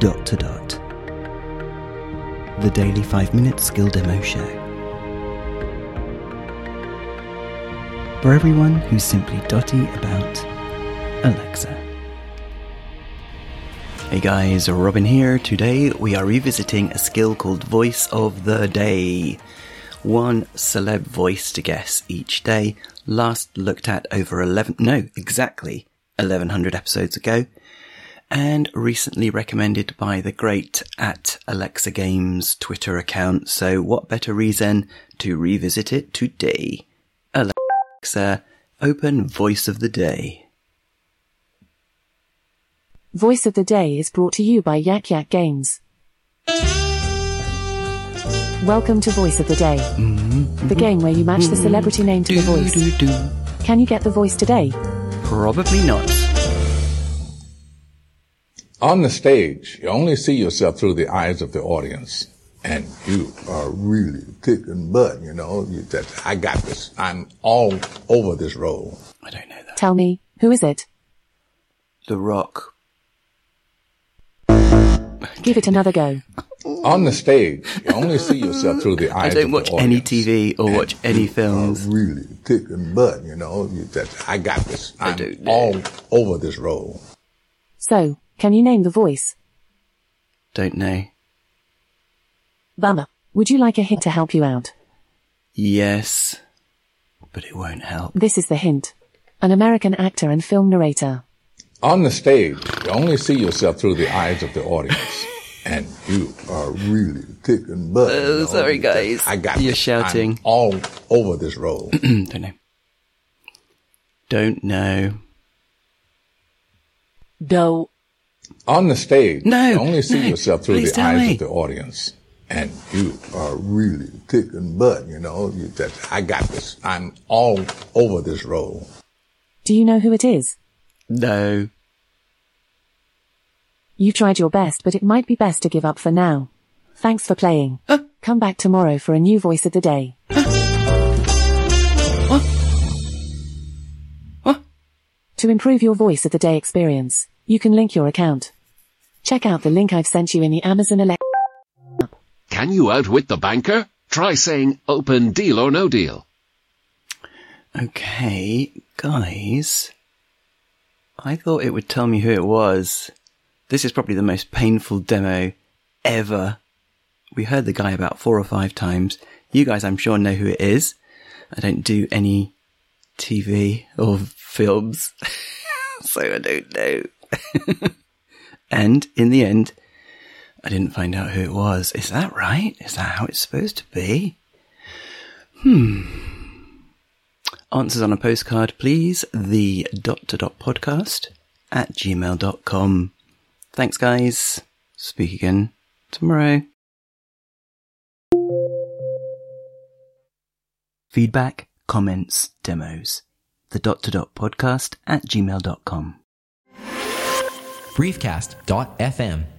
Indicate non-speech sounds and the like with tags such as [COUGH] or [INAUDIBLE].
Dot to Dot. The daily 5 minute skill demo show. For everyone who's simply dotty about Alexa. Hey guys, Robin here. Today we are revisiting a skill called Voice of the Day. One celeb voice to guess each day. Last looked at over 11, no, exactly 1100 episodes ago. And recently recommended by the great at Alexa Games Twitter account. So what better reason to revisit it today? Alexa, open Voice of the Day. Voice of the Day is brought to you by Yak Yak Games. Welcome to Voice of the Day, mm-hmm. the game where you match the celebrity name to the voice. Can you get the voice today? Probably not. On the stage, you only see yourself through the eyes of the audience. And you are really kicking butt, you know. You just, I got this. I'm all over this role. I don't know that. Tell me, who is it? The Rock. Give it another go. On the stage, you only see yourself through the [LAUGHS] eyes. Of the audience. I don't watch the any. TV or And watch any you films. Are really kicking butt, you know. You just, I got this. I I'm don't know. all over this role. So, can you name the voice? Don't know. Bummer. Would you like a hint to help you out? Yes, but it won't help. This is the hint. An American actor and film narrator. On the stage, you only see yourself through the eyes of the audience. [LAUGHS] And you are really kicking butt. Oh, you Oh, know. sorry, guys. I got You're this. shouting. I'm all over this role. [CLEARS THROAT] don't know. Don't know. Do. On the stage, No, you only see no, yourself through the eyes me. of the audience. And you are really kicking butt, you know. You just, I got this. I'm all over this role. Do you know who it is? No. You've tried your best, but it might be best to give up for now. Thanks for playing. Come back tomorrow for a new voice of the day. What? To improve your voice of the day experience, you can link your account. Check out the link I've sent you in the Amazon Alexa. app. Can you outwit the banker? Try saying open deal or no deal. Okay, guys. I thought it would tell me who it was. This is probably the most painful demo ever. We heard the guy about four or five times. You guys, I'm sure, know who it is. I don't do any TV or films, [LAUGHS] so I don't know. [LAUGHS] and in the end, I didn't find out who it was. Is that right? Is that how it's supposed to be? Hmm. Answers on a postcard, please. The dot to dot podcast at gmail.com. Thanks, guys. Speak again tomorrow. Feedback, comments, demos. The dot to dot podcast at gmail.com. briefcast.fm